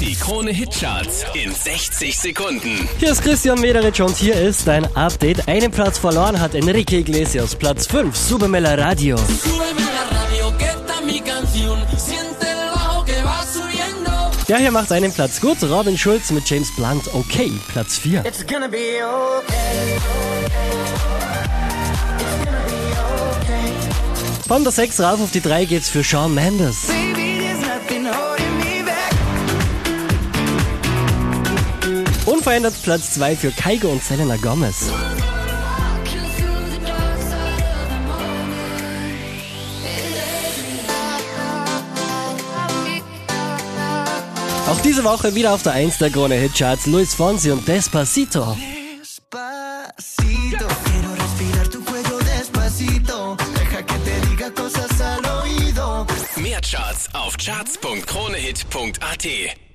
Die Krone Hitcharts in 60 Sekunden. Hier ist Christian Mederich und hier ist dein Update. Einen Platz verloren hat Enrique Iglesias, Platz 5, Subemela Radio. Der hier macht einen Platz gut, Robin Schulz mit James Blunt, okay, Platz 4. It's gonna be okay. Von der 6 rauf auf die 3 geht's für Shawn Mendes. Baby, Unverändert Platz 2 für Kaigo und Selena Gomez. Auch diese Woche wieder auf der 1 der Krone Hitcharts Luis Fonsi und Despacito. Despacito, quiero respirar tu cuello despacito. Deja que te diga cosas al oído. Mehr Charts auf charts.kronehit.at.